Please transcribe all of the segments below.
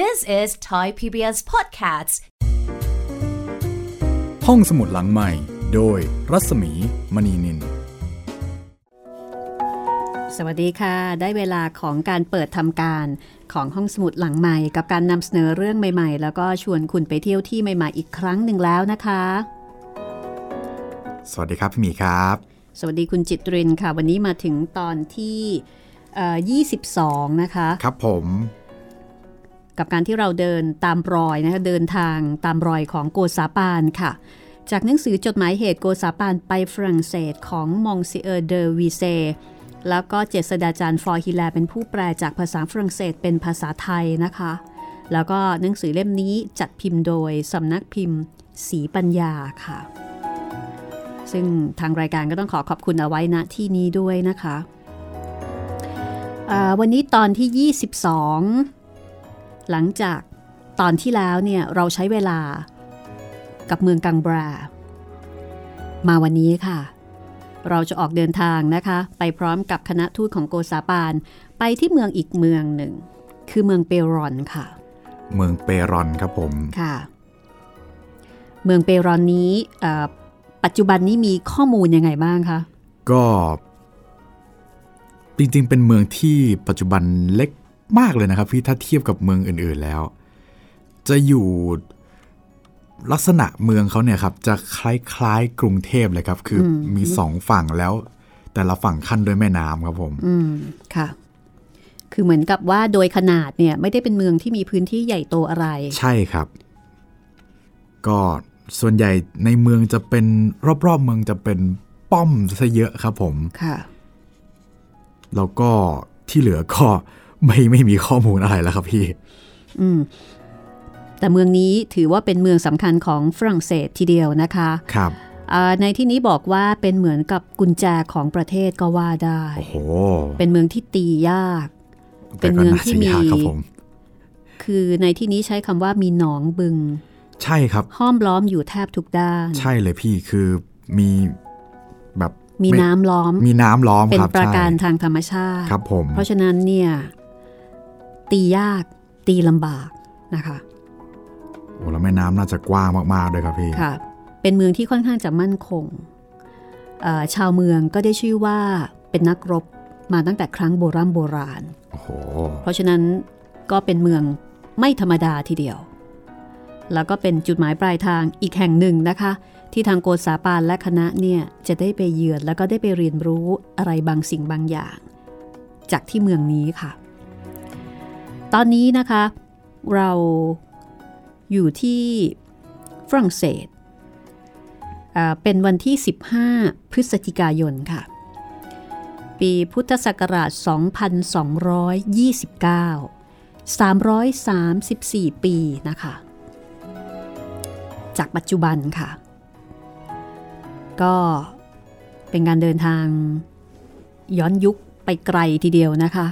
This is Thai PBS Podcasts ห้องสมุดหลังใหม่ โดยรัศมีมณีนิน สวัสดีค่ะ ได้เวลาของการเปิดทำการของห้องสมุดหลังใหม่ กับการนำเสนอเรื่องใหม่ ๆ แล้วก็ชวนคุณไปเที่ยวที่ใหม่ ๆ อีกครั้งหนึ่งแล้วนะคะ สวัสดีครับพี่หมีครับ สวัสดีคุณจิตรินค่ะ วันนี้มาถึงตอนที่เอ่อ22 นะคะ ครับผม กับการที่เราเดินตามรอยนะคะเดินทางตามรอยของโกษาปานค่ะ จากหนังสือจดหมายเหตุโกษาปานไปฝรั่งเศสของมองซิเออร์เดอวีเซแล้วก็เจษฎาจารย์ ฟ. ฮีแลร์เป็นผู้แปลจากภาษาฝรั่งเศสเป็นภาษาไทยนะคะ แล้วก็หนังสือเล่มนี้จัดพิมพ์โดยสำนักพิมพ์ศรีปัญญาค่ะ ซึ่งทางรายการก็ต้องขอขอบคุณเอาไว้ณที่นี้ด้วยนะคะ วันนี้ตอนที่ 22 หลังจากตอนที่แล้วเนี่ยเราใช้เวลากับเมืองกังบรา มาวันนี้ค่ะ เราจะออกเดินทางนะคะ ไปพร้อมกับคณะทูตของโกซาปานไปที่เมืองอีกเมืองหนึ่ง คือเมืองเปรอนค่ะ เมืองเปรอนครับผมค่ะ เมืองเปรอนนี้เอ่อปัจจุบันนี้มีข้อมูลยังไงบ้างคะก็จริงๆ เป็นเมืองที่ปัจจุบันเล็ก มากเลยนะครับพี่ถ้าเทียบกับเมืองอื่นๆแล้ว จะอยู่ลักษณะเมืองเขาเนี่ยครับ จะคล้ายๆ กรุงเทพเลยครับ คืออมีสองฝั่งแล้ว แต่ละฝั่งขั้นด้วยแม่น้ำครับผม อืมค่ะ คือเหมือนกับว่าโดยขนาดเนี่ยไม่ได้เป็นเมืองที่มีพื้นที่ใหญ่โตอะไร ใช่ครับ ก็ส่วนใหญ่ในเมืองจะเป็นรอบๆเมืองจะเป็นป้อมซะเยอะครับผม ค่ะ แล้วก็ที่เหลือก็ ไม่ไม่มีข้อมูลอะไรแล้วครับพี่ อืม แต่เมืองนี้ถือว่าเป็นเมืองสำคัญของฝรั่งเศสทีเดียวนะคะ ครับอ่าในที่นี้บอกว่าเป็นเหมือนกับกุญแจของประเทศก็ว่าได้โอ้โหเป็นเมืองที่ตียาก เป็แต่นก็เมืองน่าที่จะมียากครับผมคือในที่นี้ใช้คำว่ามีหนองบึง ใช่ครับ ห้อมล้อมอยู่แทบทุกด้าน ใช่เลยพี่คือมีแบบ มีไน้ำล้อม มีน้ำล้อมเป็นครับประการใช่ทางธรรมชาติ ครับผม เพราะฉะนั้นเนี่ย ตียากตีลำบากนะคะโอ้แล้วแม่น้ำน่าจะกว้างมากๆด้วยครับพี่ค่ะเป็นเมืองที่ค่อนข้างจะมั่นคงเอ่อชาวเมืองก็ได้ชื่อว่าเป็นนักรบมาตั้งแต่ครั้งโบราณโบราณโอ้โหเพราะฉะนั้นก็เป็นเมืองไม่ธรรมดาทีเดียว แล้วก็เป็นจุดหมายปลายทางอีกแห่งหนึ่งนะคะ ที่ทางโกษาปานและคณะเนี่ยจะได้ไปเยือนแล้วก็ได้ไปเรียนรู้อะไรบางสิ่งบางอย่าง จากที่เมืองนี้ค่ะ ตอนนี้นะคะ เราอยู่ที่ฝรั่งเศสอ่าเป็นวันที่ 15 พฤศจิกายนค่ะ ปีพุทธศักราช 2229 334 ปีนะคะ จากปัจจุบันค่ะ ก็เป็นการเดินทางย้อนยุคไปไกลทีเดียวนะคะ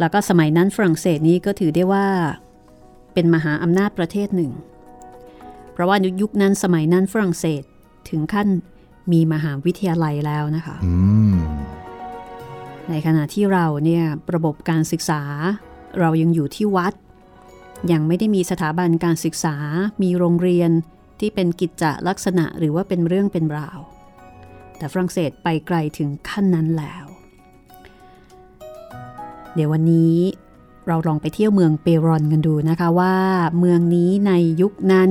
แล้วก็สมัยนั้นฝรั่งเศสนี้ก็ถือได้ว่า เป็นมหาอำนาจประเทศหนึ่ง เพราะว่ายุคนั้นสมัยนั้นฝรั่งเศสถึงขั้นมีมหาวิทยาลัยแล้วนะคะอืมในขณะที่เราเนี่ยระบบการศึกษา เรายังอยู่ที่วัด ยังไม่ได้มีสถาบันการศึกษา มีโรงเรียนที่เป็นกิจจลักษณะหรือว่าเป็นเรื่องเป็นราว แต่ฝรั่งเศสไปไกลถึงขั้นนั้นแล้ว เดี๋ยววันนี้เราลองไปเที่ยวเมืองเปรอนกันดูนะคะว่าเมืองนี้ในยุคนั้น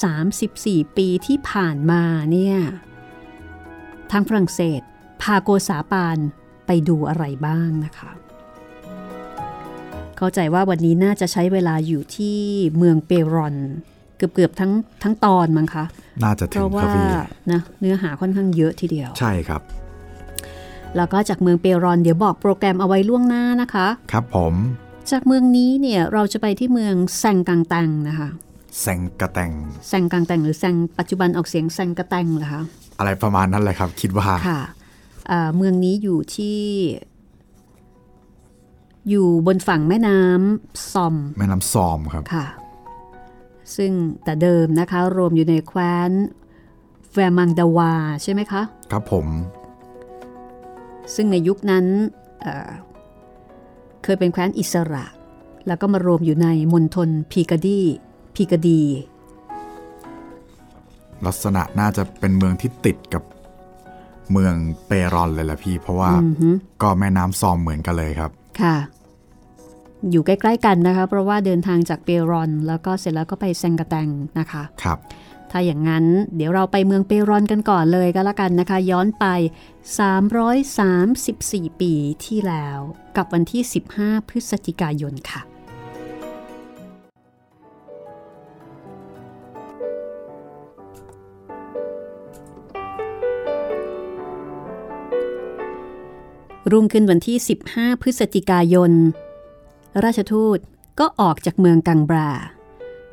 334 ปีที่ผ่านมาเนี่ยทางฝรั่งเศส พาโกษาปานไปดูอะไรบ้างนะคะ เข้าใจว่าวันนี้น่าจะใช้เวลาอยู่ที่เมืองเปรอน เกือบๆทั้งทั้งตอนมั้งคะ น่าจะเพถึงราะคว่ารับพี่นะเนื้อหาค่อนข้างเยอะทีเดียว ใช่ครับ แล้วก็จากเมืองเปรอนเดี๋ยวบอกโปรแกรมเอาไว้ล่วงหน้านะคะ ครับผม จากเมืองนี้เนี่ยเราจะไปที่เมืองแซงกังตังนะคะแซงกระแตงแซงกังตังหรือแซงปัจจุบันออกเสียงแซงกระแตงเหรอคะอะไรประมาณนั้นเลยครับ คิดว่าค่ะอ่าเมืองนี้อยู่ที่ อยู่บนฝั่งแม่น้ำซอม แม่น้ำซอมครับค่ะ ซึ่งแต่เดิมนะคะ รวมอยู่ในแคว้นแวร์มังดาวาใช่ไหมคะ ครับผม ซึ่งในยุคนั้นเอ่อเคยเป็นแคว้นอิสระ แล้วก็มารวมอยู่ในมณฑลพีกาดีพีกาดี ลักษณะน่าจะเป็นเมืองที่ติดกับเมืองเปรอนเลยล่ะพี่ เพราะว่าก็แม่น้ำซอมเหมือนกันเลยครับ ค่ะ อยู่ใกล้ ๆ กันนะคะ เพราะว่าเดินทางจากเปรอน แล้วก็เสร็จแล้วก็ไปเซงกะแตงนะคะ ครับ ถ้าอย่างนั้นเดี๋ยวเราไปเมืองเปรอนกันก่อนเลยก็แล้วกันนะคะ ย้อนไป 334 ปีที่แล้ว กับวันที่ 15 พฤศจิกายนค่ะรุ่งขึ้นวันที่ 15 พฤศจิกายน ราชทูตก็ออกจากเมืองกังบรา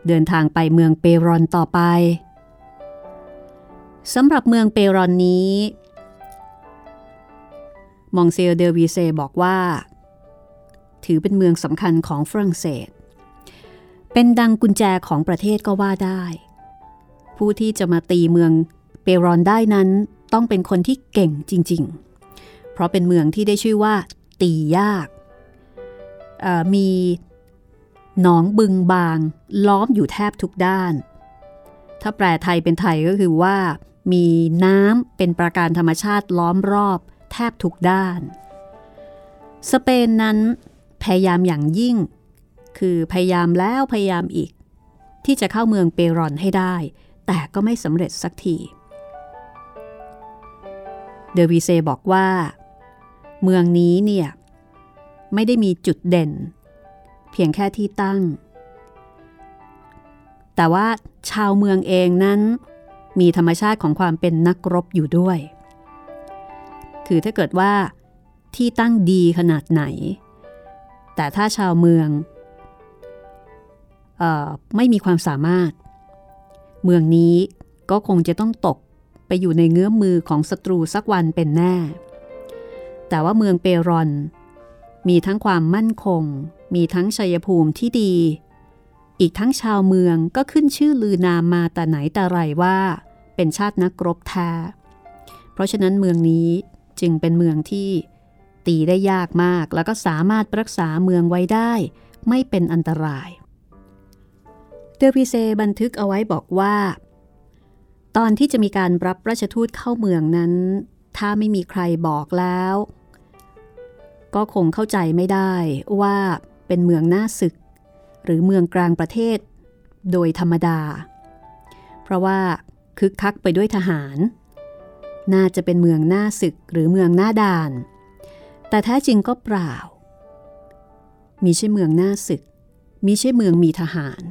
เดินทางไปเมืองเปรอนต่อไป สำหรับเมืองเปรอนนี้ มองซิเออร์เดอวีเซบอกว่า ถือเป็นเมืองสำคัญของฝรั่งเศส เป็นดังกุญแจของประเทศก็ว่าได้ ผู้ที่จะมาตีเมืองเปรอนได้นั้นต้องเป็นคนที่เก่งจริง ๆ เพราะเป็นเมืองที่ได้ชื่อว่า ตียากมีหนองบึงบาง ล้อมอยู่แทบทุกด้าน ถ้าแปลไทยเป็นไทยก็คือว่า มีน้ำเป็นประการธรรมชาติล้อมรอบแทบทุกด้าน สเปนนั้นพยายามอย่างยิ่ง คือพยายามแล้วพยายามอีก ที่จะเข้าเมืองเปรอนให้ได้ แต่ก็ไม่สำเร็จสักที เดวีเซบอกว่า เมืองนี้เนี่ย ไม่ได้มีจุดเด่น เพียงแค่ที่ตั้ง แต่ว่าชาวเมืองเองนั้น มีธรรมชาติของความเป็นนักรบอยู่ด้วย คือถ้าเกิดว่า ที่ตั้งดีขนาดไหน แต่ถ้าชาวเมืองออไม่มีความสามารถ เมืองนี้ก็คงจะต้องตกไปอยู่ในเงื้อมมือของศัตรูสักวันเป็นแน่ แต่ว่าเมืองเปรอน มีทั้งความมั่นคง มีทั้งชัยภูมิที่ดี อีกทั้งชาวเมืองก็ขึ้นชื่อลือนามมาแต่ไหนแต่ไรว่า เป็นชาตินักรบแท้ เพราะฉะนั้นเมืองนี้จึงเป็นเมืองที่ตีได้ยากมากแล้วก็สามารถรักษาเมืองไว้ได้ ไม่เป็นอันตราย เดวิเซบันทึกเอาไว้บอกว่า ตอนที่จะมีการรับราชทูตเข้าเมืองนั้น ถ้าไม่มีใครบอกแล้ว ก็คงเข้าใจไม่ได้ว่าเป็นเมืองหน้าศึก หรือเมืองกลางประเทศ โดยธรรมดา เพราะว่าคึกคักไปด้วยทหาร น่าจะเป็นเมืองหน้าศึกหรือเมืองหน้าด่าน แต่แท้จริงก็เปล่า มีใช่เมืองหน้าศึก มีใช่เมืองมีทหาร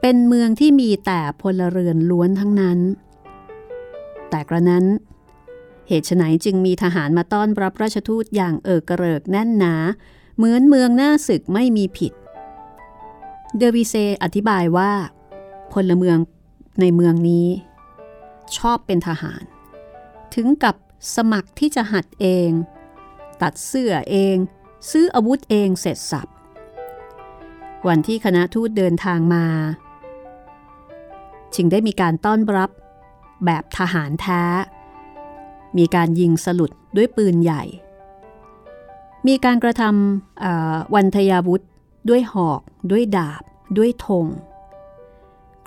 เป็นเมืองที่มีแต่พลเรือนล้วนทั้งนั้น แต่กระนั้น เหตุไฉนจึงมีทหารมาต้อนรับราชทูตอย่างเอิกกระเริกแน่นหนา เหมือนเมืองหน้าศึกไม่มีผิด เดวิเซอธิบายว่า พลเมืองในเมืองนี้ ชอบเป็นทหาร ถึงกับสมัครที่จะหัดเอง ตัดเสื้อเอง ซื้ออาวุธเองเสร็จสับ วันที่คณะทูตเดินทางมา จึงได้มีการต้อนรับ แบบทหารแท้ มีการยิงสลุดด้วยปืนใหญ่ มีการกระทำวันทยาวุธ ด้วยหอก ด้วยดาบ ด้วยธง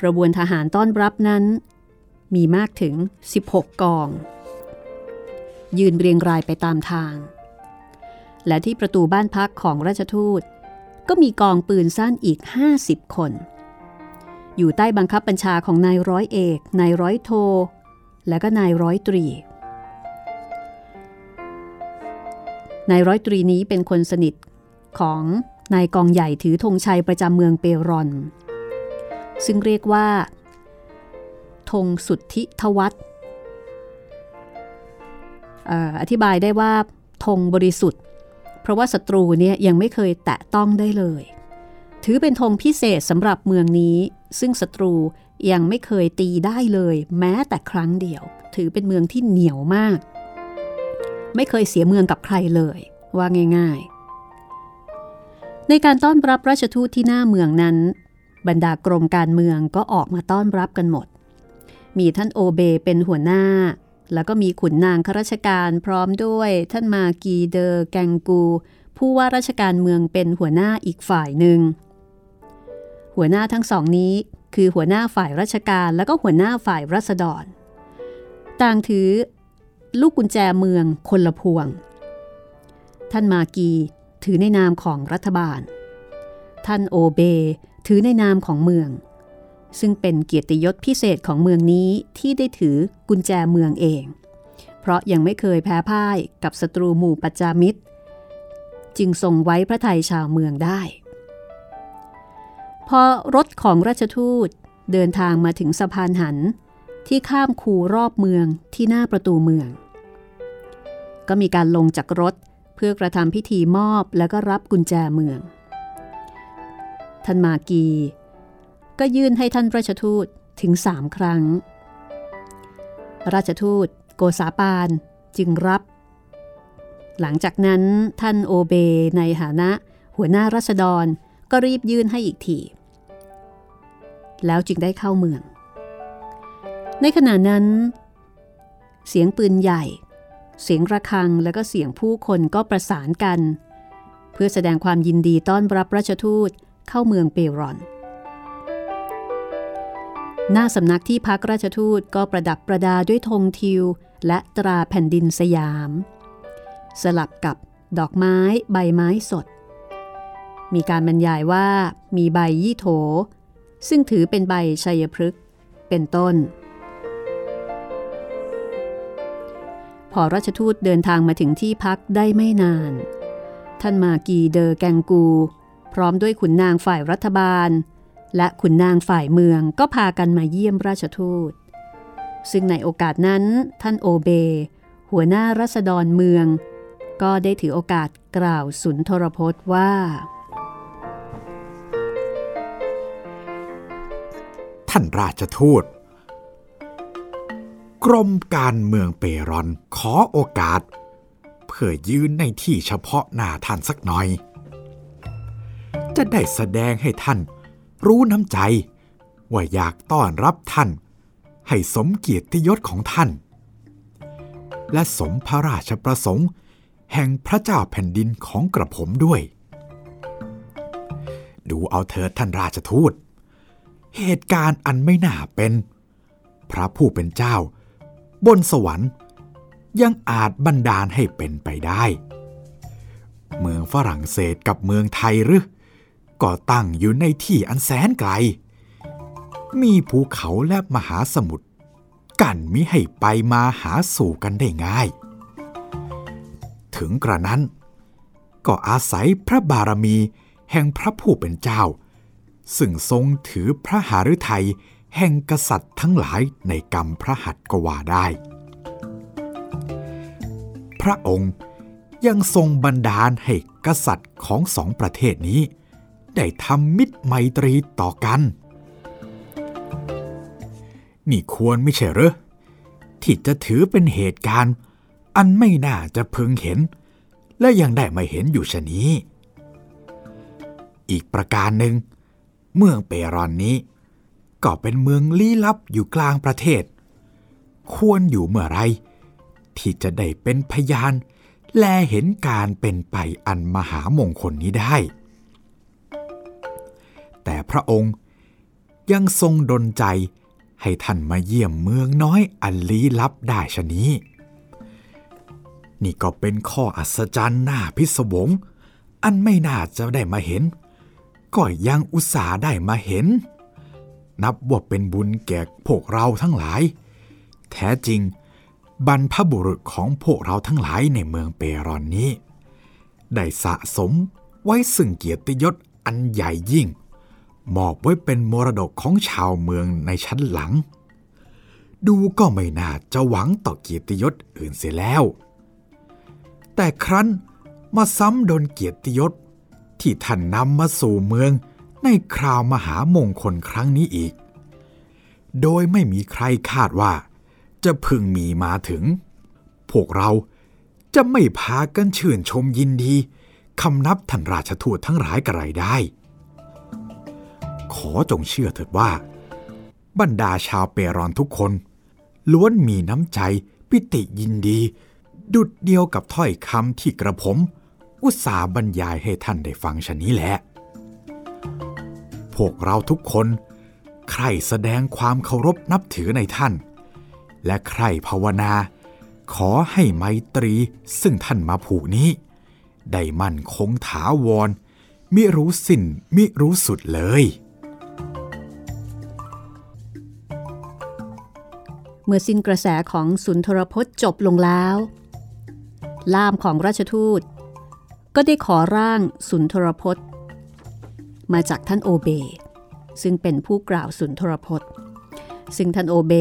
กระบวนทหารต้อนรับนั้น มีมากถึง 16 กอง ยืนเรียงรายไปตามทาง และที่ประตูบ้านพักของราชทูต ก็มีกองปืนสั้นอีก 50 คน อยู่ใต้บังคับบัญชาของนายร้อยเอก นายร้อยโท และก็นายร้อยตรีนายร้อยตรีนี้เป็นคนสนิทของ นายกองใหญ่ถือธงชัยประจำเมืองเปรอน ซึ่งเรียกว่าธงสุทธิทวัตอธิบายได้ว่าธงบริสุทธิ์ เพราะว่าศัตรูเนี่ยยังไม่เคยแตะต้องได้เลย ถือเป็นธงพิเศษสำหรับเมืองนี้ ซึ่งศัตรูยังไม่เคยตีได้เลย แม้แต่ครั้งเดียว ถือเป็นเมืองที่เหนียวมาก ไม่เคยเสียเมืองกับใครเลย ว่าง่ายๆ ในการต้อนรับราชทูตที่หน้าเมืองนั้น บรรดากรมการเมืองก็ออกมาต้อนรับกันหมด มีท่านโอเบเป็นหัวหน้า แล้วก็มีขุนนางข้าราชการพร้อมด้วยท่านมากีเดอแกงกู ผู้ว่าราชการเมืองเป็นหัวหน้าอีกฝ่ายหนึ่ง หัวหน้าทั้งสองนี้คือหัวหน้าฝ่ายราชการแล้วก็หัวหน้าฝ่ายรัษฎร ต่างถือ ลูกกุญแจเมืองคนละพวง ท่านมากี ถือในนามของรัฐบาล ท่านโอเบถือในนามของเมือง ซึ่งเป็นเกียรติยศพิเศษของเมืองนี้ที่ได้ถือกุญแจเมืองเอง เพราะยังไม่เคยแพ้พ่ายกับศัตรูหมู่ปัจจามิตร จึงทรงไว้พระไทยชาวเมืองได้ พอรถของราชทูตเดินทางมาถึงสะพานหันที่ข้ามคูรอบเมืองที่หน้าประตูเมือง ก็มีการลงจากรถ พื่อกระทำพิธีมอบแล้วก็รับกุญแจเมือง ท่านมากี ก็ยื่นให้ท่านราชทูตถึงสามครั้ง ราชทูตโกษาปานจึงรับ หลังจากนั้นท่านโอเบในฐานะ หัวหน้ารัษฎรก็รีบยื่นให้อีกที แล้วจึงได้เข้าเมือง ในขณะนั้น เสียงปืนใหญ่ เสียงระฆังและก็เสียงผู้คนก็ประสานกัน เพื่อแสดงความยินดีต้อนรับราชทูตเข้าเมืองเปรอน หน้าสำนักที่พักราชทูตก็ประดับประดาด้วยธงทิว และตราแผ่นดินสยาม สลับกับดอกไม้ใบไม้สด มีการบรรยายว่ามีใบยี่โถ ซึ่งถือเป็นใบชัยพฤกษ์เป็นต้น พอราชทูตเดินทางมาถึงที่พักได้ไม่นาน ท่านมากีเดอแกงกู พร้อมด้วยขุนนางฝ่ายรัฐบาล และขุนนางฝ่ายเมืองก็พากันมาเยี่ยมราชทูต ซึ่งในโอกาสนั้นท่านโอเบ หัวหน้ารัษฎรเมือง ก็ได้ถือโอกาสกล่าวสุนทรพจน์ว่า ท่านราชทูต กรมการเมืองเปรอนขอโอกาส เพื่อยืนในที่เฉพาะหน้าท่านสักหน่อย จะได้แสดงให้ท่าน รู้น้ำใจ ว่าอยากต้อนรับท่าน ให้สมเกียรติยศของท่าน และสมพระราชประสงค์ แห่งพระเจ้าแผ่นดินของกระผมด้วย ดูเอาเถิดท่านราชทูต เหตุการณ์อันไม่น่าเป็น พระผู้เป็นเจ้า บนสวรรค์ยังอาจบันดาลให้เป็นไปได้ เมืองฝรั่งเศสกับเมืองไทยหรือก็ตั้งอยู่ในที่อันแสนไกล มีภูเขาและมหาสมุทรกันมิให้ไปมาหาสู่กันได้ง่าย ถึงกระนั้น ก็อาศัยพระบารมีแห่งพระผู้เป็นเจ้า ซึ่งทรงถือพระหฤทัย แห่งกษัตริย์ทั้งหลายในกรรมพระหัตถ์ก็ว่าได้ พระองค์ยังทรงบันดาลให้กษัตริย์ของสองประเทศนี้ ได้ทำมิตรไมตรีต่อกัน นี่ควรไม่ใช่หรอที่จะถือเป็นเหตุการณ์ อันไม่น่าจะพึงเห็น และยังได้มาเห็นอยู่ชนี้ อีกประการหนึ่ง เมืองเปรอนนี้ ก็เป็นเมืองลี้ลับอยู่กลางประเทศ ควรอยู่เมื่อไรที่จะได้เป็นพยาน แลเห็นการเป็นไปอันมหามงคลนี้ได้ แต่พระองค์ยังทรงดลใจให้ท่านมาเยี่ยมเมืองน้อยอันลี้ลับได้ชะนี้ นี่ก็เป็นข้ออัศจรรย์หน่าพิศวง อันไม่น่าจะได้มาเห็น ก็ยังอุตส่าห์ได้มาเห็น นับว่าเป็นบุญแก่พวกเราทั้งหลาย แท้จริง บรรพบุรุษของพวกเราทั้งหลายในเมืองเปรอนนี้ ได้สะสมไว้ซึ่งเกียรติยศอันใหญ่ยิ่ง มอบไว้เป็นมรดกของชาวเมืองในชั้นหลัง ดูก็ไม่น่าจะหวังต่อเกียรติยศอื่นเสียแล้ว แต่ครั้นมาซ้ำโดนเกียรติยศที่ท่านนำมาสู่เมือง ในคราวมหามงคลครั้งนี้อีก โดยไม่มีใครคาดว่า จะพึงมีมาถึง พวกเราจะไม่พากันชื่นชมยินดีคำนับท่านราชทูตทั้งหลายกระไรได้ ขอจงเชื่อเถิดว่า บรรดาชาวเปรอนทุกคน ล้วนมีน้ำใจปิติยินดี ดุดเดียวกับถ้อยคำที่กระผม อุตสาห์บรรยายให้ท่านได้ฟังชนี้แหละ วกเราทุกคน ใครแสดงความเคารพนับถือในท่าน และใครภาวนา ขอให้ไมตรีซึ่งท่านมาผูกนี้ ได้มั่นคงถาวร มิรู้สิ้นมิรู้สุดเลย เมื่อสิ้นกระแสของสุนทรพจน์จบลงแล้ว ล่ามของราชทูต ก็ได้ขอร่างสุนทรพจน์ มาจากท่านโอเบ ซึ่งเป็นผู้กล่าวสุนทรพจน์ ซึ่งท่านโอเบ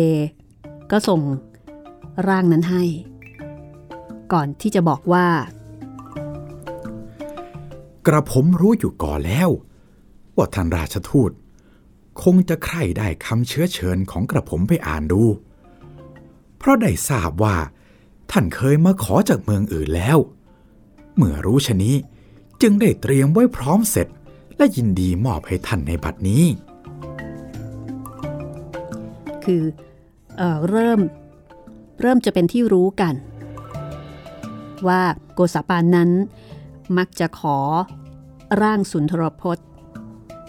ก็ส่งร่างนั้นให้ ก่อนที่จะบอกว่า กระผมรู้อยู่ก่อนแล้ว ว่าท่านราชทูต คงจะใคร่ได้คำเชื้อเชิญของกระผมไปอ่านดู เพราะได้ทราบว่า ท่านเคยมาขอจากเมืองอื่นแล้ว เมื่อรู้ชนี้จึงได้เตรียมไว้พร้อมเสร็จ และยินดีมอบให้ท่านในบัดนี้ คือเออเริ่มเริ่มจะเป็นที่รู้กัน ว่าโกษาปานนั้นมักจะขอร่างสุนทรพจน์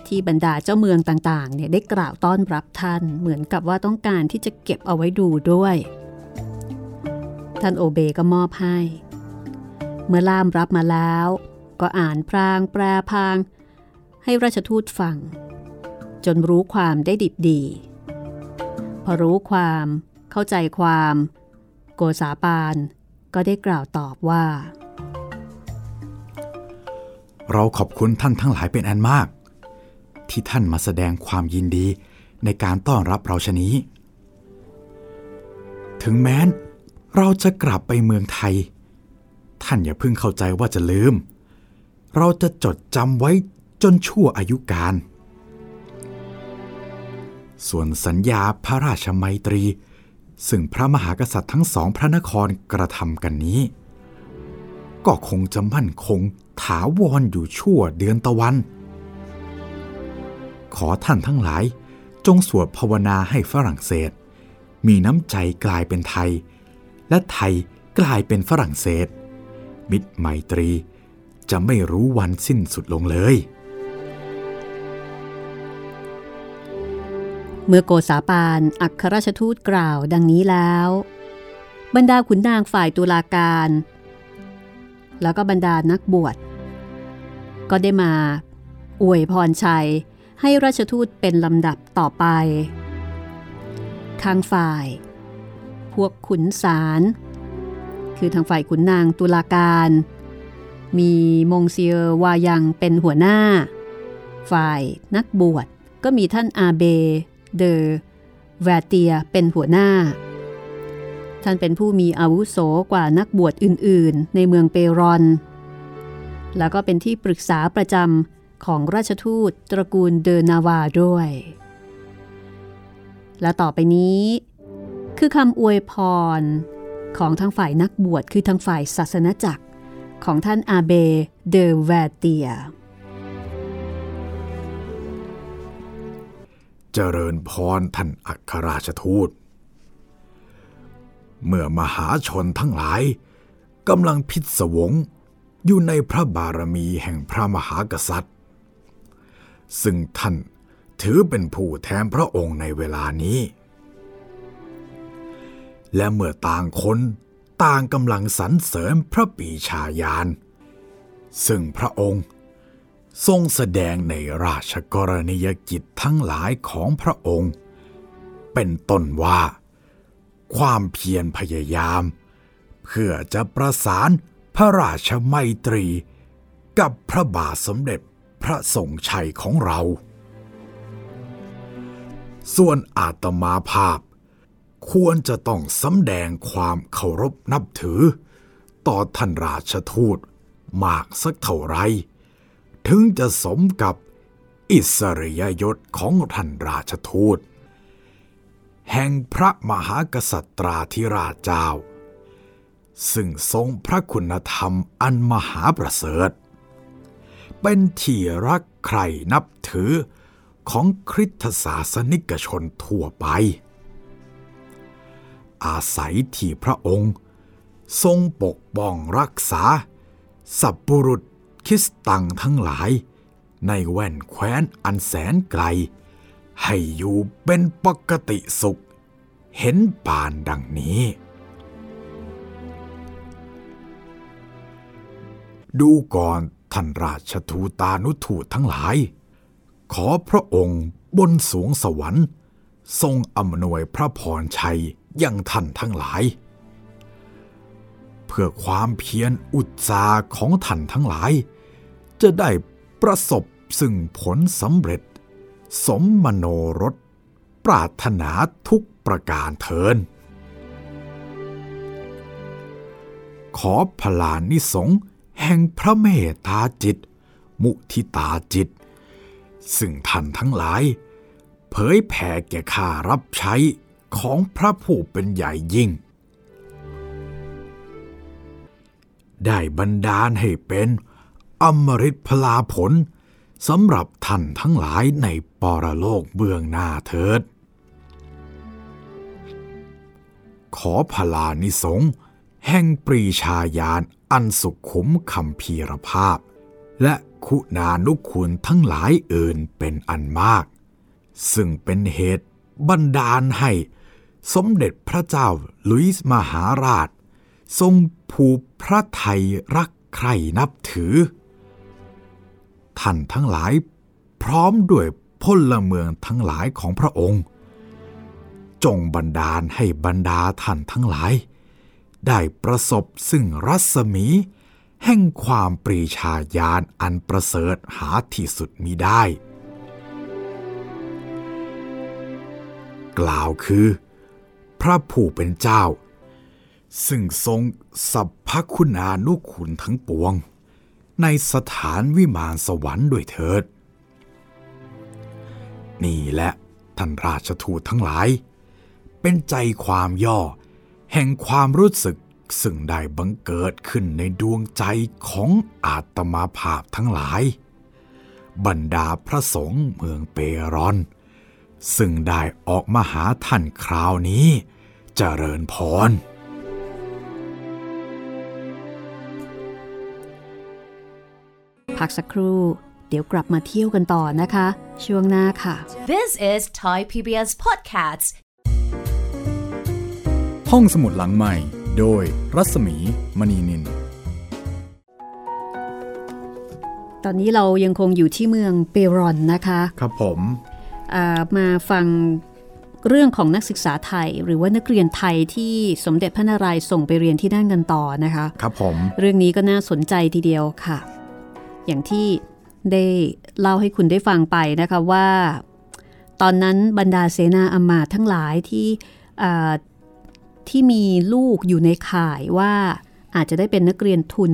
ที่บรรดาเจ้าเมืองต่างๆเนี่ยได้กล่าวต้อนรับท่านเหมือนกับว่าต้องการที่จะเก็บเอาไว้ดูด้วย ท่านโอเบก็มอบให้ เมื่อล่ามรับมาแล้ว ก็อ่านพรางแปรพาง ให้ราชทูตฟัง จนรู้ความได้ดิบดี พอรู้ความเข้าใจความ โกษาปานก็ได้กล่าวตอบว่า เราขอบคุณท่านทั้งหลายเป็นอันมาก ที่ท่านมาแสดงความยินดีในการต้อนรับเราชนี้ ถึงแม้นเราจะกลับไปเมืองไทย ท่านอย่าเพิ่งเข้าใจว่าจะลืม เราจะจดจำไว้ จนชั่วอายุการ ส่วนสัญญาพระราชมัยตรี ซึ่งพระมหากษัตริย์ทั้งสองพระนครกระทำกันนี้ ก็คงจะมั่นคงถาวรอยู่ชั่วเดือนตะวัน ขอท่านทั้งหลายจงสวดภาวนาให้ฝรั่งเศส มีน้ำใจกลายเป็นไทย และไทยกลายเป็นฝรั่งเศส มิตรไมตรีจะไม่รู้วันสิ้นสุดลงเลย เมื่อโกษาปานอัครราชทูตกล่าวดังนี้แล้ว บรรดาขุนนางฝ่ายตุลาการ แล้วก็บรรดานักบวช ก็ได้มา อวยพรชัยให้ราชทูตเป็นลำดับต่อไปข้างฝ่าย พวกขุนสาร คือทางฝ่ายขุนนางตุลาการ มีมงเซียวายังเป็นหัวหน้า ฝ่ายนักบวชก็มีท่านอาเบ เดอแวเตียเป็นหัวหน้า ท่านเป็นผู้มีอาวุโสกว่านักบวชอื่นๆ ในเมืองเปรอน แล้วก็เป็นที่ปรึกษาประจำของราชทูตตระกูลเดอนาวาด้วย และต่อไปนี้ คือคำอวยพรของทางฝ่ายนักบวชคือทางฝ่ายศาสนจักรของท่านอาเบเดอแวเตีย เจริญพรท่านอัครราชทูต เมื่อมหาชนทั้งหลายกำลังพิศวงอยู่ในพระบารมีแห่งพระมหากษัตริย์ ซึ่งท่านถือเป็นผู้แทนพระองค์ในเวลานี้ และเมื่อต่างคนต่างกำลังสรรเสริญพระปีชายาน ซึ่งพระองค์ ทรงแสดงในราชกรณียกิจทั้งหลายของพระองค์ เป็นต้นว่า ความเพียรพยายาม เพื่อจะประสานพระราชไมตรี กับพระบาทสมเด็จพระทรงชัยของเรา ส่วนอาตมาภาพ ควรจะต้องสำแดงความเคารพนับถือ ต่อท่านราชทูตมากสักเท่าไร ถึงจะสมกับอิสริยยศของท่านราชทูต แห่งพระมหากษัตราธิราชเจ้า ซึ่งทรงพระคุณธรรมอันมหาประเสริฐ เป็นที่รักใครนับถือของคริสตศาสนิกชนทั่วไป อาศัยที่พระองค์ทรงปกป้องรักษาสับบุรุษ คิสตังทั้งหลาย ในแว่นแคว้นอันแสนไกล ให้อยู่เป็นปกติสุข เห็นปานดังนี้ ดูก่อนท่านราชทูตานุทูตทั้งหลาย ขอพระองค์บนสูงสวรรค์ ทรงอำนวยพระพรชัยยังท่านทั้งหลาย เพื่อความเพียรอุตสาห์ของท่านทั้งหลาย จะได้ประสบซึ่งผลสำเร็จ สมมโนรสปรารถนาทุกประการเทิน ขอพลานิสงแห่งพระเมตตาจิต มุทิตาจิต ซึ่งท่านทั้งหลาย เผยแผ่แก่ข้ารับใช้ของพระผู้เป็นใหญ่ยิ่ง ได้บันดาลให้เป็นอมฤตพลาผลสำหรับท่านทั้งหลายในปรโลกเบื้องหน้าเถิด ขอพลานิสง์แห่งปรีชาญาณอันสุขุมคำพีรภาพ และคุณานุคุณทั้งหลายอื่นเป็นอันมาก ซึ่งเป็นเหตุบันดาลให้ สมเด็จพระเจ้าลุยส์มหาราช ทรง ผูกพระไทยรักใคร่นับถือ ท่านทั้งหลายพร้อมด้วยพลเมืองทั้งหลายของพระองค์ จงบันดาลให้บรรดาท่านทั้งหลาย ได้ประสบซึ่งรัศมี แห่งความปรีชาญาณอันประเสริฐหาที่สุดมิได้ กล่าวคือ พระผู้เป็นเจ้า ซึ่งทรงสัพพคุณานุคุณทั้งปวง ในสถานวิมานสวรรค์ด้วยเถิด นี่แหละท่านราชทูตทั้งหลาย เป็นใจความย่อ แห่งความรู้สึกซึ่งได้บังเกิดขึ้นในดวงใจของอาตมาภาพทั้งหลาย บรรดาพระสงฆ์เมืองเปรอน ซึ่งได้ออกมาหาท่านคราวนี้เจริญพร พักสักครู่ เดี๋ยวกลับมาเที่ยวกันต่อนะคะ ช่วงหน้าค่ะ This is Thai PBS Podcasts. ห้องสมุดหลังใหม่ โดยรัศมีมณีนินตอนนี้เรายังคงอยู่ที่เมืองเปรอนนะคะ ครับผมอ่ามาฟังเรื่องของนักศึกษาไทย หรือว่านักเรียนไทยที่สมเด็จพระนารายณ์ส่งไปเรียนที่นั่นกันต่อนะคะ ครับผม เรื่องนี้ก็น่าสนใจทีเดียวค่ะ อย่างที่ได้เล่าให้คุณได้ฟังไปนะคะว่า ตอนนั้นบรรดาเสนาอำมาตย์ทั้งหลายที่อ่าที่มีลูกอยู่ในข่ายว่าอาจจะได้เป็นนักเรียนทุน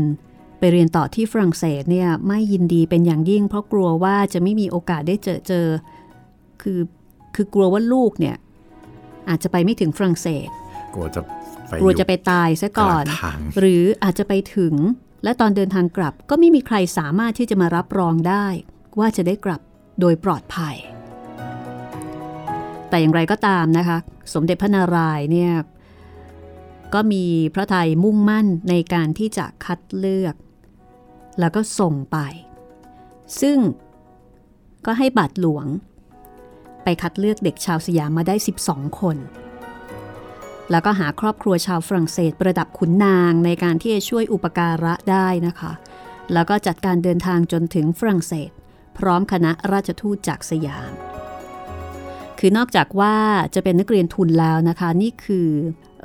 ไปเรียนต่อที่ฝรั่งเศสเนี่ยไม่ยินดีเป็นอย่างยิ่ง เพราะกลัวว่าจะไม่มีโอกาสได้เจอเจอ คือคือกลัวว่าลูกเนี่ยอาจจะไปไม่ถึงฝรั่งเศส กลัวจะไปกลัวจะไปตายซะก่อนกลางทางหรืออาจจะไปถึง และตอนเดินทางกลับก็ไม่มีใครสามารถที่จะมารับรองได้ ว่าจะได้กลับโดยปลอดภัย แต่อย่างไรก็ตามนะคะ สมเด็จพระนารายณ์เนี่ยก็มีพระไทยมุ่งมั่นในการที่จะคัดเลือก แล้วก็ส่งไป ซึ่งก็ให้บาทหลวง ไปคัดเลือกเด็กชาวสยามมาได้ 12 คน แล้วก็หาครอบครัวชาวฝรั่งเศสประดับขุนนางในการที่จะช่วยอุปการะได้นะคะ แล้วก็จัดการเดินทางจนถึงฝรั่งเศส พร้อมคณะราชทูตจากสยาม คือนอกจากว่าจะเป็นนักเรียนทุนแล้วนะคะ นี่คือ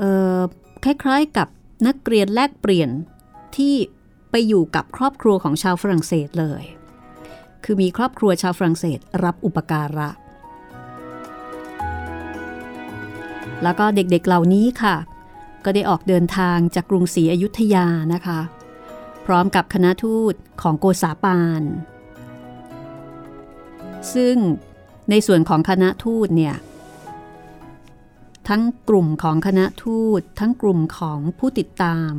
ออคล้ายๆกับนักเรียนแลกเปลี่ยนที่ไปอยู่กับครอบครัวของชาวฝรั่งเศสเลย คือมีครอบครัวชาวฝรั่งเศสรับอุปการะ แล้วก็เด็กๆเหล่านี้ค่ะ ก็ได้ออกเดินทางจากกรุงศรีอยุธยานะคะ พร้อมกับคณะทูตของโกษาปาน ซึ่งในส่วนของคณะทูตเนี่ยทั้งกลุ่มของคณะทูต ทั้งกลุ่มของผู้ติดตาม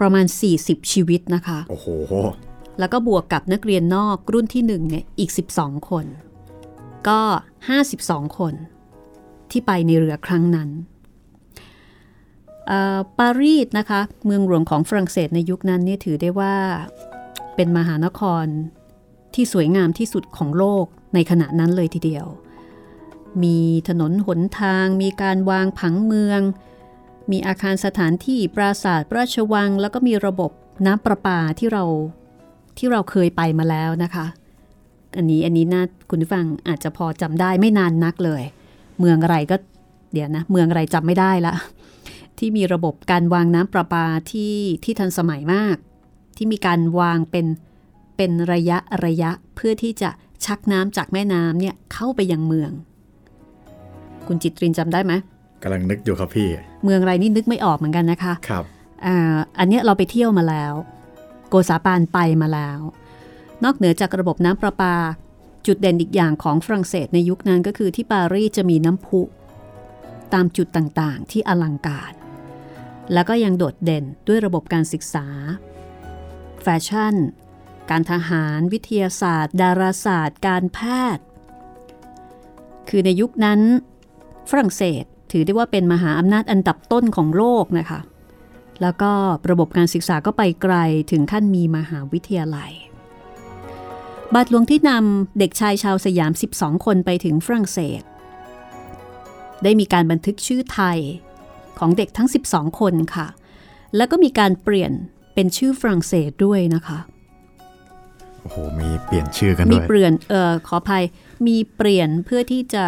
ประมาณ 40 ชีวิตนะคะ โอ้โห แล้วก็บวกกับนักเรียนนอกรุ่นที่1เนี่ยอีก 12 คน ก็ 52 คน ที่ไปในเรือครั้งนั้นปารีสนะคะ เมืองหลวงของฝรั่งเศสในยุคนั้นนี่ถือได้ว่าเป็นมหานครที่สวยงามที่สุดของโลกในขณะนั้นเลยทีเดียว มีถนนหนทาง มีการวางผังเมือง มีอาคารสถานที่ปราสาทราชวัง แล้วก็มีระบบน้ำประปาที่เราที่เราเคยไปมาแล้วนะคะ อันนี้อันนี้น่าคุณผู้ฟังอาจจะพอจำได้ไม่นานนักเลย เมืองอะไรก็เดี๋ยวนะ เมืองอะไรจำไม่ได้ละ ที่มีระบบการวางน้ำประปาที่ที่ทันสมัยมาก ที่มีการวางเป็นเป็นระยะระยะเพื่อที่จะชักน้ำจากแม่น้ำเนี่ยเข้าไปยังเมือง คุณจิตรินจำได้ไหมกำลังนึกอยู่ครับพี่ เมืองอะไรนี่นึกไม่ออกเหมือนกันนะคะครับอ่าอันเนี้ยเราไปเที่ยวมาแล้ว โกซาปานไปมาแล้ว นอกเหนือจากระบบน้ำประปา จุดเด่นอีกอย่างของฝรั่งเศสในยุคนั้นก็คือที่ปารีสจะมีน้ำพุ ตามจุดต่างๆ ที่อลังการ แล้วก็ยังโดดเด่นด้วยระบบการศึกษา แฟชั่น การทหาร วิทยาศาสตร์ ดาราศาสตร์ การแพทย์ คือในยุคนั้น ฝรั่งเศสถือได้ว่าเป็นมหาอำนาจอันดับต้นของโลกนะคะ แล้วก็ระบบการศึกษาก็ไปไกลถึงขั้นมีมหาวิทยาลัย บาทหลวงที่นำเด็กชายชาวสยาม 12 คนไปถึงฝรั่งเศส ได้มีการบันทึกชื่อไทยของเด็กทั้ง 12 คนค่ะ แล้วก็มีการเปลี่ยนเป็นชื่อฝรั่งเศสด้วยนะคะ โอ้โห มีเปลี่ยนชื่อกันมีด้วยเปลี่ยน เอ่อ ขออภัย มีเปลี่ยนเพื่อที่จะ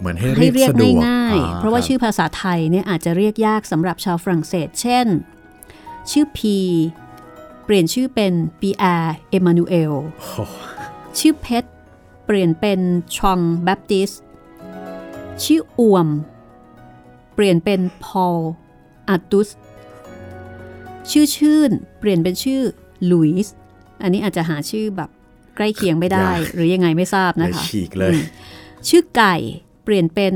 เหมือนให้ให้เรียกเรียกสะดวกง่ายๆ เพราะว่าชื่อภาษาไทยเนี่ยอาจจะเรียกยากสำหรับชาวฝรั่งเศส เช่น ชื่อ P เปลี่ยนชื่อเป็นปีแอร์เอมานูเอลโอ้โหชื่อเพชรเปลี่ยนเป็นชองแบปติสชื่ออวม เปลี่ยนเป็นพอลอาตุสชื่อชื่น เปลี่ยนเป็นชื่อลุยส์อันนี้อาจจะหาชื่อแบบใกล้เคียงไม่ได้ หรือยังไงไม่ทราบเลนะยคะฉีกเลยอืมชื่อไก่เปลี่ยนเป็น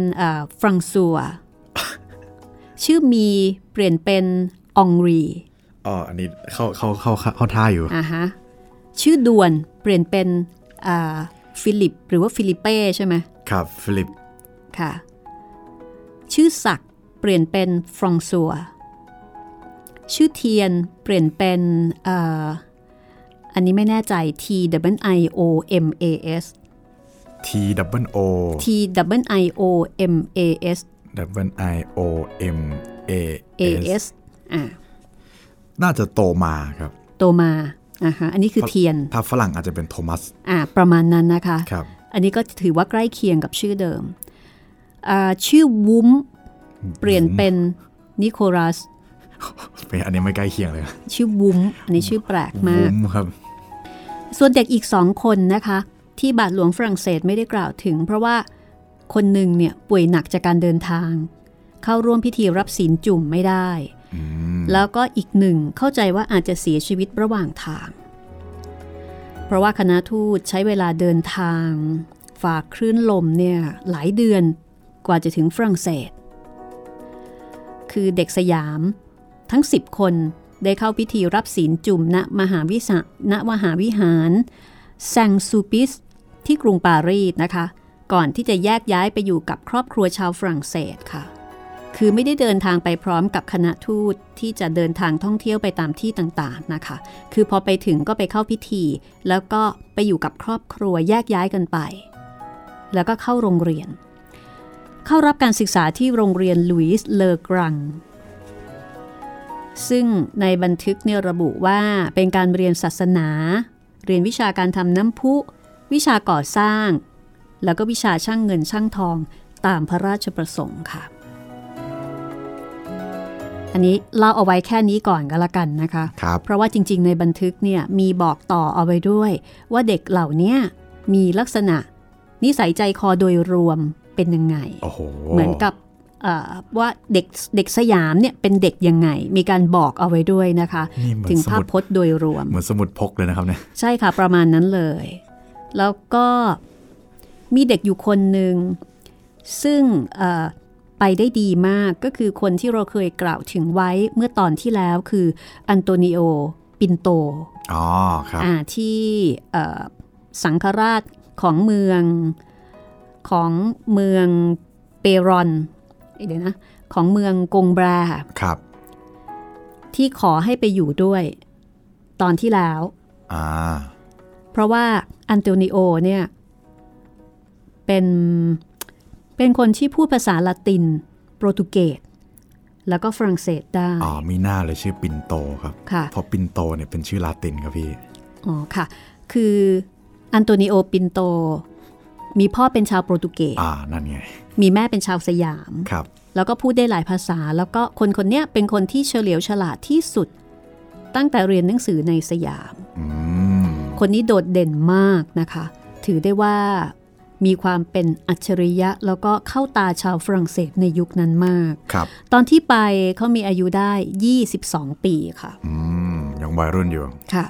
ฟรังซัวชื่อมีเปลี่ยนเป็นองรี อ๋ออันนี้เข้าเข้าเข้าเข้าเข้าท่าอยู่อ่าฮะชื่อด่วนเปลี่ยนเป็นอ่าฟิลิป หรือว่าฟิลิเป้ใช่ไหมครับฟิลิปค่ะ ชื่อศักดิ์เปลี่ยนเป็นฟรองซัวชื่อเทียนเปลี่ยนเป็นอ่าอันนี้ไม่แน่ใจ T W I O M A S T double O T W I O M A S double I O M A A S S อ่า น่าจะโตมาครับ โตมาอ่าฮะอันนี้คือเทียน ถ้าฝรั่งอาจจะเป็นโทมัสอ่าประมาณนั้นนะคะครับอันนี้ก็ถือว่าใกล้เคียงกับชื่อเดิมอ่าชื่อวุ้มเปลี่ยนเป็นนิโคลัสเป็นอันนี้ไม่ใกล้เคียงเลย ชื่อวุ้มอันนี้ชื่อแปลกมากวุ้มครับ ส่วนเด็กอีกสองคนนะคะ ที่บาทหลวงฝรั่งเศสไม่ได้กล่าวถึง เพราะว่าคนหนึ่งเนี่ยป่วยหนักจากการเดินทาง เข้าร่วมพิธีรับศีลจุ่มไม่ได้ แล้วก็อีกหนึ่งเข้าใจว่าอาจจะเสียชีวิตระหว่างทาง เพราะว่าคณะทูตใช้เวลาเดินทางฝากคลื่นลมเนี่ยหลายเดือนกว่าจะถึงฝรั่งเศส คือเด็กสยามทั้ง 10 คนได้เข้าพิธีรับศีลจุ่มณมหาวิสะณมหาวิหารแซงซูปิสที่กรุงปารีสนะคะ ก่อนที่จะแยกย้ายไปอยู่กับครอบครัวชาวฝรั่งเศสค่ะ คือไม่ได้เดินทางไปพร้อมกับคณะทูตที่จะเดินทางท่องเที่ยวไปตามที่ต่างๆนะคะ คือพอไปถึงก็ไปเข้าพิธี แล้วก็ไปอยู่กับครอบครัวแยกย้ายกันไป แล้วก็เข้าโรงเรียน เข้ารับการศึกษาที่โรงเรียนลุยส์เลอกรัง ซึ่งในบันทึกเนี่ยระบุว่าเป็นการเรียนศาสนา เรียนวิชาการทำน้ำพุ วิชาก่อสร้าง แล้วก็วิชาช่างเงินช่างทองตามพระราชประสงค์ค่ะ อันนี้เล่าเอาไว้แค่นี้ก่อนก็แล้วกันนะคะครับเพราะว่าจริง ๆ ในบันทึกเนี่ยมีบอกต่อเอาไว้ด้วย ว่าเด็กเหล่านี้มีลักษณะ นิสัยใจคอโดยรวมเป็นยังไงโอ้โหเหมือนกับเอ่อว่าเด็กเด็กสยามเนี่ยเป็นเด็กยังไง มีการบอกเอาไว้ด้วยนะคะนี่เหมือนถึงสภาพมุดพจน์โดยรวม เหมือนสมุดพกเลยนะครับเนี่ยใช่ค่ะประมาณนั้นเลย แล้วก็มีเด็กอยู่คนหนึ่งซึ่งเอ่อ ไปได้ดีมากก็คือคนที่เราเคยกล่าวถึงไว้เมื่อตอนที่แล้วคืออันโตนิโอ ปินโตอ๋อครับอ่าที่เอ่อสังฆราชของเมืองของเมืองเปรอนเดี๋ยวนะของเมืองกงแบรครับ ที่ขอให้ไปอยู่ด้วยตอนที่แล้วอ่าเพราะว่าอันโตนิโอเนี่ยเป็น เป็นคนที่พูดภาษาละติน โปรตุเกสแล้วก็ฝรั่งเศสได้อ๋อมิน่าเลยชื่อปินโตครับค่ะเพราะปินโตเนี่ยเป็นชื่อลาตินครับพี่อ๋อค่ะ คืออันโตนิโอปินโต มีพ่อเป็นชาวโปรตุเกสอ่านั่นไงมีแม่เป็นชาวสยามครับแล้วก็พูดได้หลายภาษา แล้วก็คนคนเนี้ยเป็นคนที่เฉลียวฉลาดที่สุด ตั้งแต่เรียนหนังสือในสยามอืมคนนี้โดดเด่นมากนะคะ ถือได้ว่า มีความเป็นอัจฉริยะ แล้วก็เข้าตาชาวฝรั่งเศสในยุคนั้นมากครับตอนที่ไปเขามีอายุได้ 22 ปีค่ะ อืม ยังวัยรุ่นอยู่ ค่ะ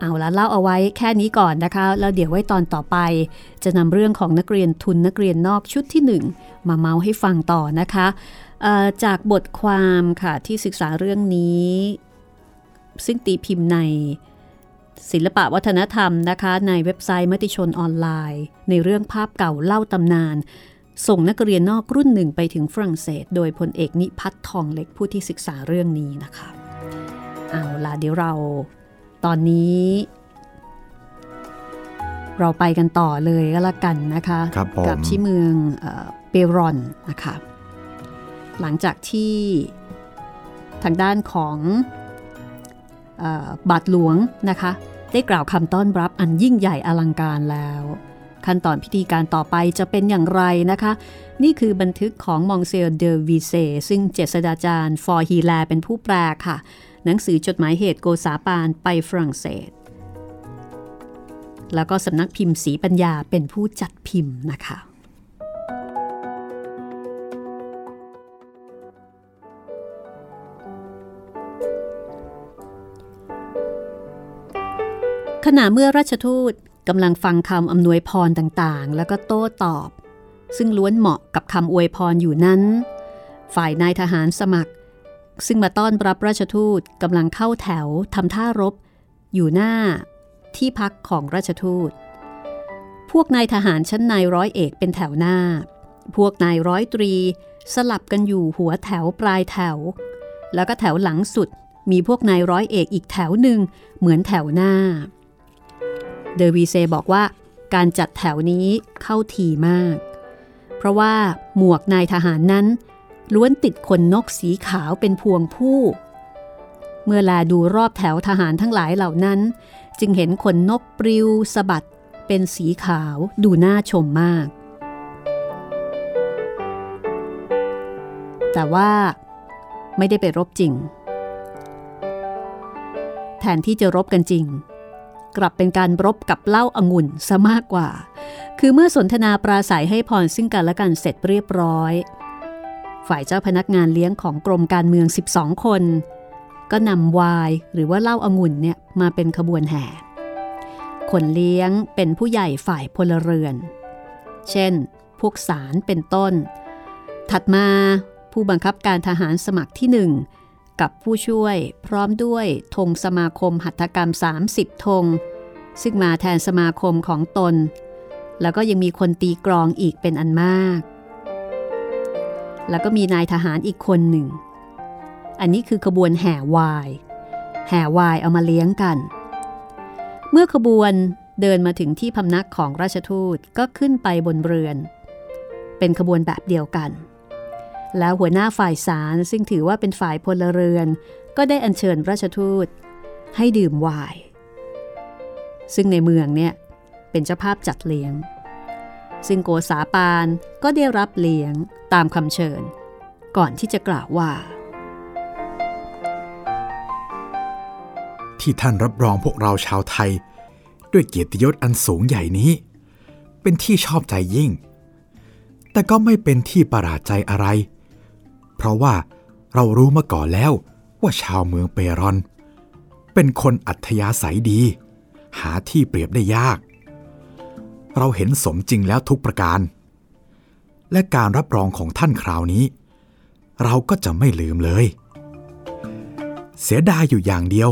เอาละเล่าเอาไว้แค่นี้ก่อนนะคะ แล้วเดี๋ยวไว้ตอนต่อไป จะนำเรื่องของนักเรียนทุนนักเรียนนอกชุดที่1มาเมาให้ฟังต่อนะคะเอ่อจากบทความค่ะที่ศึกษาเรื่องนี้ ซึ่งตีพิมพ์ใน ศิลปะวัฒนธรรมนะคะ ในเว็บไซต์มติชนออนไลน์ ในเรื่องภาพเก่าเล่าตำนาน ส่งนักเรียนนอกรุ่นหนึ่งไปถึงฝรั่งเศส โดยพลเอกนิพัฒน์ทองเล็กผู้ที่ศึกษาเรื่องนี้นะคะเอาล่ะเดี๋ยวเราตอนนี้ เราไปกันต่อเลยก็แล้วกันนะคะครับผมกัที่เมืองเอ่อเปรอนนะคะหลังจากที่ทางด้านของเออ บาทหลวงนะคะ ได้กล่าวคำต้อนรับอันยิ่งใหญ่อลังการแล้ว ขั้นตอนพิธีการต่อไปจะเป็นอย่างไรนะคะ นี่คือบันทึกของมองเซลเดอวีเซซึ่งเจษฎาจารย์ ฟอร์ฮีแลเป็นผู้แปลค่ะ หนังสือจดหมายเหตุโกษาปานไปฝรั่งเศส แล้วก็สำนักพิมพ์สีปัญญาเป็นผู้จัดพิมพ์นะคะ ขณะเมื่อราชทูตกำลังฟังคำอำนวยพรต่างๆ แล้วก็โต้ตอบ ซึ่งล้วนเหมาะกับคำอวยพรอยู่นั้น ฝ่ายนายทหารสมัคร ซึ่งมาต้อนรับราชทูตกำลังเข้าแถวทำท่ารบ อยู่หน้าที่พักของราชทูต พวกนายทหารชั้นนายร้อยเอกเป็นแถวหน้า พวกนายร้อยตรี สลับกันอยู่หัวแถวปลายแถว แล้วก็แถวหลังสุดมีพวกนายร้อยเอกอีกแถวหนึ่งเหมือนแถวหน้า เดอวีเซบอกว่าการจัดแถวนี้เข้าทีมาก เพราะว่าหมวกนายทหารนั้น ล้วนติดขนนกสีขาวเป็นพวงผู้ เมื่อแลดูรอบแถวทหารทั้งหลายเหล่านั้น จึงเห็นขนนกปลิวสะบัดเป็นสีขาวดูน่าชมมาก แต่ว่าไม่ได้ไปรบจริง แทนที่จะรบกันจริง กลับเป็นการรบกับเหล้าอางุ่นซะมากกว่า คือเมื่อสนทนาปราศัยให้พรซึ่งกันและกันเสร็จเรียบร้อย ฝ่ายเจ้าพนักงานเลี้ยงของกรมการเมือง 12 คน ก็นำไวายหรือว่าเหล้าอางุ่นเนี่ยมาเป็นขบวนแห่ คนเลี้ยงเป็นผู้ใหญ่ฝ่ายพลเรือน เช่น พวกสารเป็นต้น ถัดมาผู้บังคับการทหารสมัครที่หนึ่ง กับผู้ช่วยพร้อมด้วยธงสมาคมหัตถกรรม 30ธงซึ่งมาแทนสมาคมของตน แล้วก็ยังมีคนตีกรองอีกเป็นอันมาก แล้วก็มีนายทหารอีกคนหนึ่ง อันนี้คือขบวนแห่วาย แห่วายเอามาเลี้ยงกัน เมื่อขบวนเดินมาถึงที่พำนักของราชทูตก็ขึ้นไปบนเรือน เป็นขบวนแบบเดียวกัน แล้วหัวหน้าฝ่ายสารซึ่งถือว่าเป็นฝ่ายพลเรือน ก็ได้อัญเชิญราชทูตให้ดื่มไวน์ซึ่งในเมืองเนี่ยเป็นเจ้าภาพจัดเลี้ยง ซึ่งโกษาปานก็ได้รับเลี้ยงตามคำเชิญ ก่อนที่จะกล่าวว่า ที่ท่านรับรองพวกเราชาวไทย ด้วยเกียรติยศอันสูงใหญ่นี้ เป็นที่ชอบใจยิ่ง แต่ก็ไม่เป็นที่ประหลาดใจอะไร เพราะว่าเรารู้มาก่อนแล้วว่าชาวเมืองเปรอน เป็นคนอัธยาศัยดี หาที่เปรียบได้ยาก เราเห็นสมจริงแล้วทุกประการ และการรับรองของท่านคราวนี้ เราก็จะไม่ลืมเลย เสียดายอยู่อย่างเดียว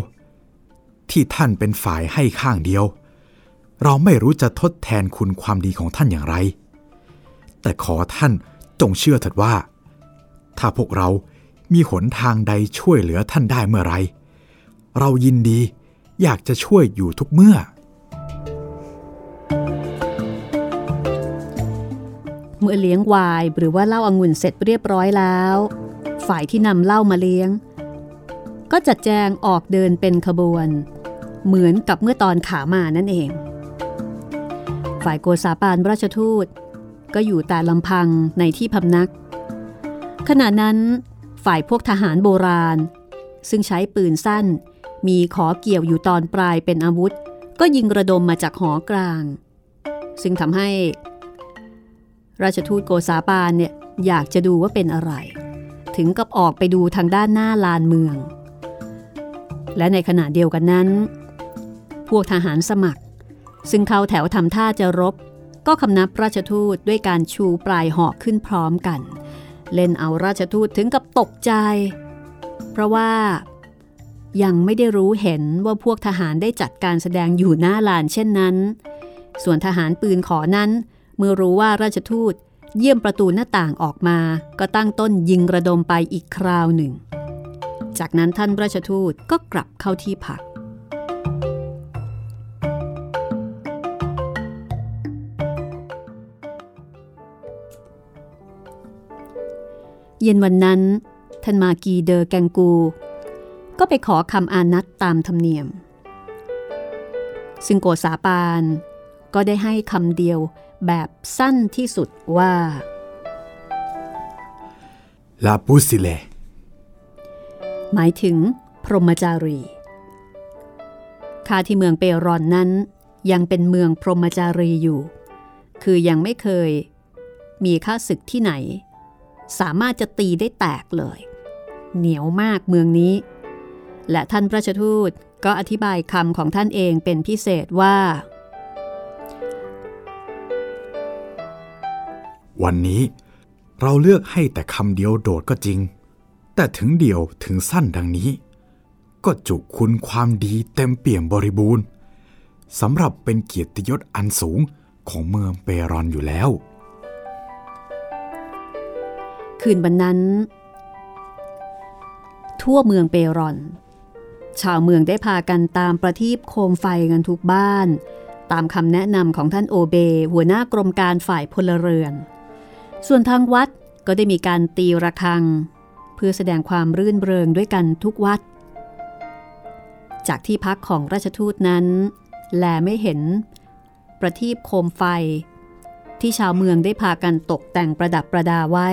ที่ท่านเป็นฝ่ายให้ข้างเดียว เราไม่รู้จะทดแทนคุณความดีของท่านอย่างไร แต่ขอท่านจงเชื่อเถิดว่า ถ้าพวกเรามีหนทางใดช่วยเหลือท่านได้เมื่อไร เรายินดีอยากจะช่วยอยู่ทุกเมื่อ เมื่อเลี้ยงวายหรือว่าเหล้าอางุ่นเสร็จเรียบร้อยแล้ว ฝ่ายที่นำเหล้ามาเลี้ยง ก็จัดแจงออกเดินเป็นขบวน เหมือนกับเมื่อตอนขามานั่นเอง ฝ่ายโกษาปานราชทูต ก็อยู่แต่ลำพังในที่พำนัก ขณะนั้นฝ่ายพวกทหารโบราณ ซึ่งใช้ปืนสั้น มีขอเกี่ยวอยู่ตอนปลายเป็นอาวุธ ก็ยิงระดมมาจากหอกลาง ซึ่งทำให้ ราชทูตโกษาปานเนี่ยอยากจะดูว่าเป็นอะไร ถึงกับออกไปดูทางด้านหน้าลานเมือง และในขณะเดียวกันนั้น พวกทหารสมัคร ซึ่งเข้าแถวทำท่าจะรบ ก็คำนับราชทูตด้วยการชูปลายหอกขึ้นพร้อมกัน เล่นเอาราชทูตถึงกับตกใจ เพราะว่ายังไม่ได้รู้เห็นว่าพวกทหารได้จัดการแสดงอยู่หน้าลานเช่นนั้น ส่วนทหารปืนขอนั้น เมื่อรู้ว่าราชทูตเยี่ยมประตูหน้าต่างออกมา ก็ตั้งต้นยิงระดมไปอีกคราวหนึ่ง จากนั้นท่านราชทูตก็กลับเข้าที่พัก เย็นวันนั้นท่านมากีเดอแกงกู ก็ไปขอคำอานัดตามธรรมเนียม ซึ่งโกษาปานก็ได้ให้คำเดียวแบบสั้นที่สุดว่า ลาปูสิเล หมายถึงพรหมจารีข้าที่เมืองเปรอนนั้น ยังเป็นเมืองพรหมจารีอยู่ คือยังไม่เคย มีข้าศึกที่ไหน สามารถจะตีได้แตกเลย เหนียวมากเมืองนี้ และท่านพระชทูตก็อธิบายคำของท่านเองเป็นพิเศษว่า วันนี้เราเลือกให้แต่คำเดียวโดดก็จริง แต่ถึงเดียวถึงสั้นดังนี้ ก็จุคุณความดีเต็มเปี่ยมบริบูรณ์สำหรับเป็นเกียรติยศอันสูงของเมืองเปรอนอยู่แล้ว คืนวันนั้น ทั่วเมืองเปรอน ชาวเมืองได้พากันตามประทีปโคมไฟกันทุกบ้าน ตามคำแนะนำของท่านโอเบ หัวหน้ากรมการฝ่ายพลเรือน ส่วนทางวัดก็ได้มีการตีระฆัง เพื่อแสดงความรื่นเริงด้วยกันทุกวัด จากที่พักของราชทูตนั้น แลไม่เห็น ประทีปโคมไฟที่ชาวเมืองได้พากันตกแต่งประดับประดาไว้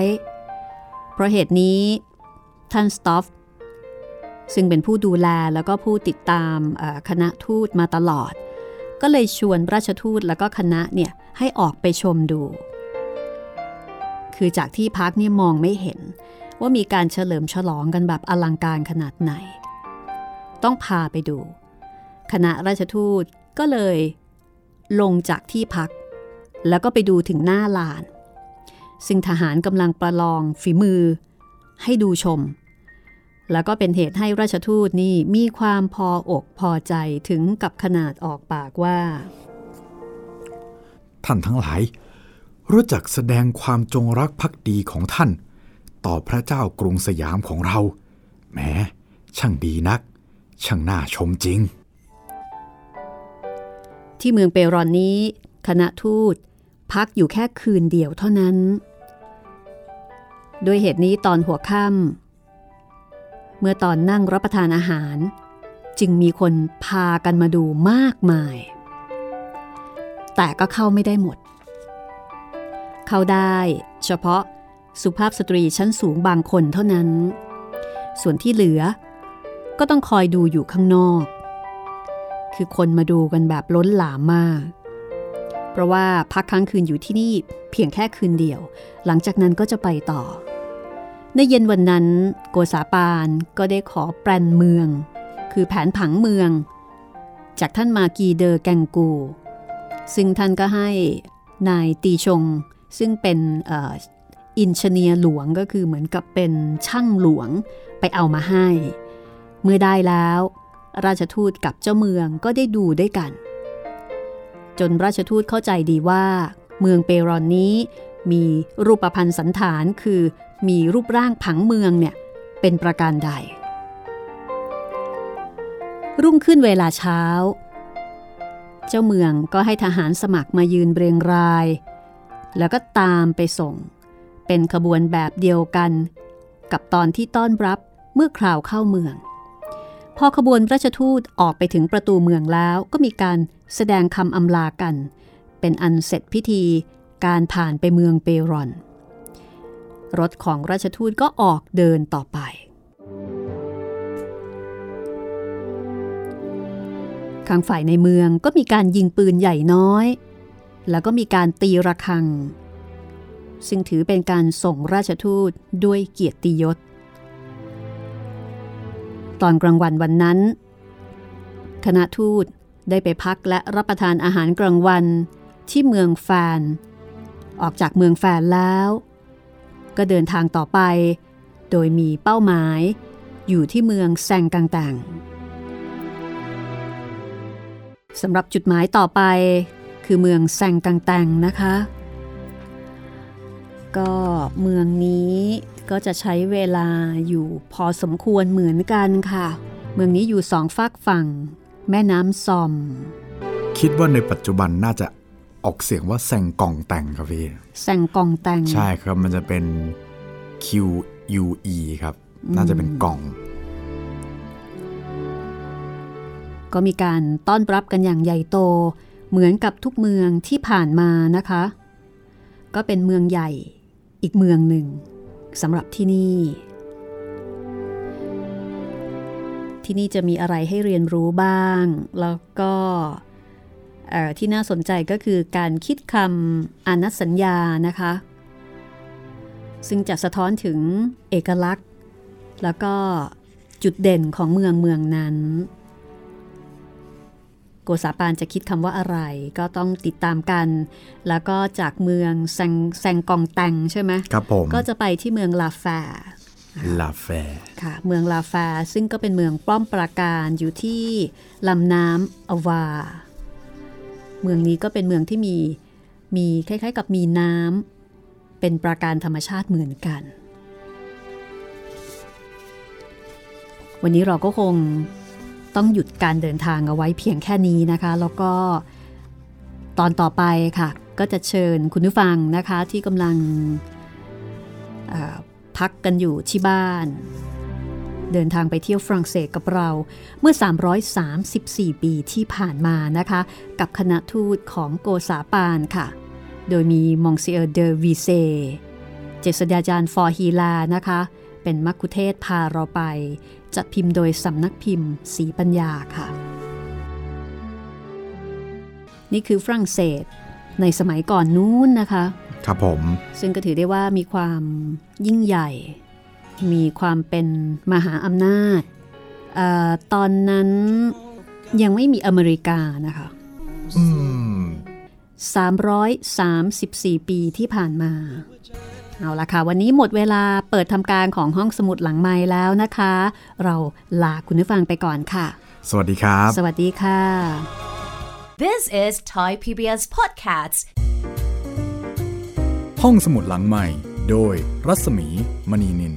เพราะเหตุนี้ ท่านสตอฟซึ่งเป็นผู้ดูแลแล้วก็ผู้ติดตามคณะทูตมาตลอด ก็เลยชวนราชทูตแล้วก็คณะเนี่ยให้ออกไปชมดู คือจากที่พักเนี่ยมองไม่เห็น ว่ามีการเฉลิมฉลองกันแบบอลังการขนาดไหน ต้องพาไปดู คณะราชทูตก็เลยลงจากที่พัก แล้วก็ไปดูถึงหน้าลาน ซึ่งทหารกำลังประลองฝีมือ ให้ดูชม แล้วก็เป็นเหตุให้ราชทูตนี่มีความพออกพอใจถึงกับขนาดออกปากว่า ท่านทั้งหลาย รู้จักแสดงความจงรักภักดีของท่าน ต่อพระเจ้ากรุงสยามของเราแหมช่างดีนัก ช่างน่าชมจริง ที่เมืองเปรอนนี้ คณะทูต พักอยู่แค่คืนเดียวเท่านั้นโดยเหตุนี้ตอนหัวค่ำเมื่อตอนนั่งรับประทานอาหาร จึงมีคนพากันมาดูมากมาย แต่ก็เข้าไม่ได้หมด เข้าได้เฉพาะสุภาพสตรีชั้นสูงบางคนเท่านั้น ส่วนที่เหลือ ก็ต้องคอยดูอยู่ข้างนอก คือคนมาดูกันแบบล้นหลามมาก เพราะว่าพักค้างคืนอยู่ที่นี่เพียงแค่คืนเดียว หลังจากนั้นก็จะไปต่อ ในเย็นวันนั้นโกษาปานก็ได้ขอแปลนเมือง คือแผนผังเมือง จากท่านมากีเดอแกงกู ซึ่งท่านก็ให้นายตีชง ซึ่งเป็นอินชเนียหลวงก็คือเหมือนกับเป็นช่างหลวงไปเอามาให้ เมื่อได้แล้ว ราชทูตกับเจ้าเมืองก็ได้ดูด้วยกัน จนราชทูตเข้าใจดีว่า เมืองเปรอนนี้มีรูปพันธ์สันฐานคือมีรูปร่างผังเมืองเนี่ยเป็นประการใด รุ่งขึ้นเวลาเช้า เจ้าเมืองก็ให้ทหารสมัครมายืนเรียงราย แล้วก็ตามไปส่ง เป็นขบวนแบบเดียวกัน กับตอนที่ต้อนรับเมื่อคราวเข้าเมือง พอขบวนราชทูตออกไปถึงประตูเมืองแล้วก็มีการแสดงคำอำลากัน เป็นอันเสร็จพิธีการผ่านไปเมืองเปรอน รถของราชทูตก็ออกเดินต่อไป ข้างฝ่ายในเมืองก็มีการยิงปืนใหญ่น้อย แล้วก็มีการตีระฆัง ซึ่งถือเป็นการส่งราชทูตด้วยเกียรติยศ ตอนกลางวันวันนั้น คณะทูตได้ไปพักและรับประทานอาหารกลางวันที่เมืองแฟน ออกจากเมืองแฟนแล้ว ก็เดินทางต่อไป โดยมีเป้าหมาย อยู่ที่เมืองแซงกังต่างสำหรับจุดหมายต่อไป คือเมืองแซงกังตังนะคะ ก็เมืองนี้ก็จะใช้เวลาอยู่พอสมควรเหมือนกันค่ะ เมืองนี้อยู่สองฝากฝั่ง แม่น้ำซอม คิดว่าในปัจจุบันน่าจะออกเสียงว่าแซงกองแต่งครับพี่แซงกองตังใช่ครับมันจะเป็น Q U E ครับ น่าจะเป็นกล่อง ก็มีการต้อนรับกันอย่างใหญ่โต เหมือนกับทุกเมืองที่ผ่านมานะคะ ก็เป็นเมืองใหญ่ อีกเมืองหนึ่งสำหรับที่นี่ ที่นี่จะมีอะไรให้เรียนรู้บ้าง แล้วก็ที่น่าสนใจก็คือการคิดคำอนัสัญญานะคะ ซึ่งจะสะท้อนถึงเอกลักษณ์ แล้วก็จุดเด่นของเมืองเมืองนั้น โกษาปานจะคิดคำว่าอะไร ก็ต้องติดตามกัน แล้วก็จากเมืองแซงแซงกองแตงใช่ไหมครับผมก็จะไปที่เมืองลาแฟลาแฟค่ะ เมืองลาแฟซึ่งก็เป็นเมืองป้อมปราการอยู่ที่ลำน้ำอวา เมืองนี้ก็เป็นเมืองที่มีมีคล้ายๆ กับมีน้ำเป็นปราการธรรมชาติเหมือนกัน วันนี้เราก็คง ต้องหยุดการเดินทางเอาไว้เพียงแค่นี้นะคะ แล้วก็ตอนต่อไปค่ะ ก็จะเชิญคุณผู้ฟังนะคะที่กำลังพักกันอยู่ที่บ้าน เดินทางไปเที่ยวฝรั่งเศสกับเราเมื่อ 334 ปีที่ผ่านมานะคะ กับคณะทูตของโกษาปานค่ะ โดยมีมองซิเออร์เดอวีเซเจษฎาจารย์ ฟ. ฮีแลร์นะคะ เป็นมัคคุเทศก์พาเราไป จัดพิมพ์โดยสำนักพิมพ์ศรีปัญญาค่ะ นี่คือฝรั่งเศสในสมัยก่อนนู้นนะคะ ครับผม ซึ่งก็ถือได้ว่ามีความยิ่งใหญ่ มีความเป็นมหาอำนาจเออตอนนั้นยังไม่มีอเมริกานะคะอืม334 ปีที่ผ่านมา เอาละค่ะ วันนี้หมดเวลาเปิดทำการของห้องสมุดหลังไม้แล้วนะคะ เราลาคุณผู้ฟังไปก่อนค่ะ สวัสดีครับ สวัสดีค่ะ This is Thai PBS Podcasts. ห้องสมุดหลังใหม่ โดยรัศมีมณีนิน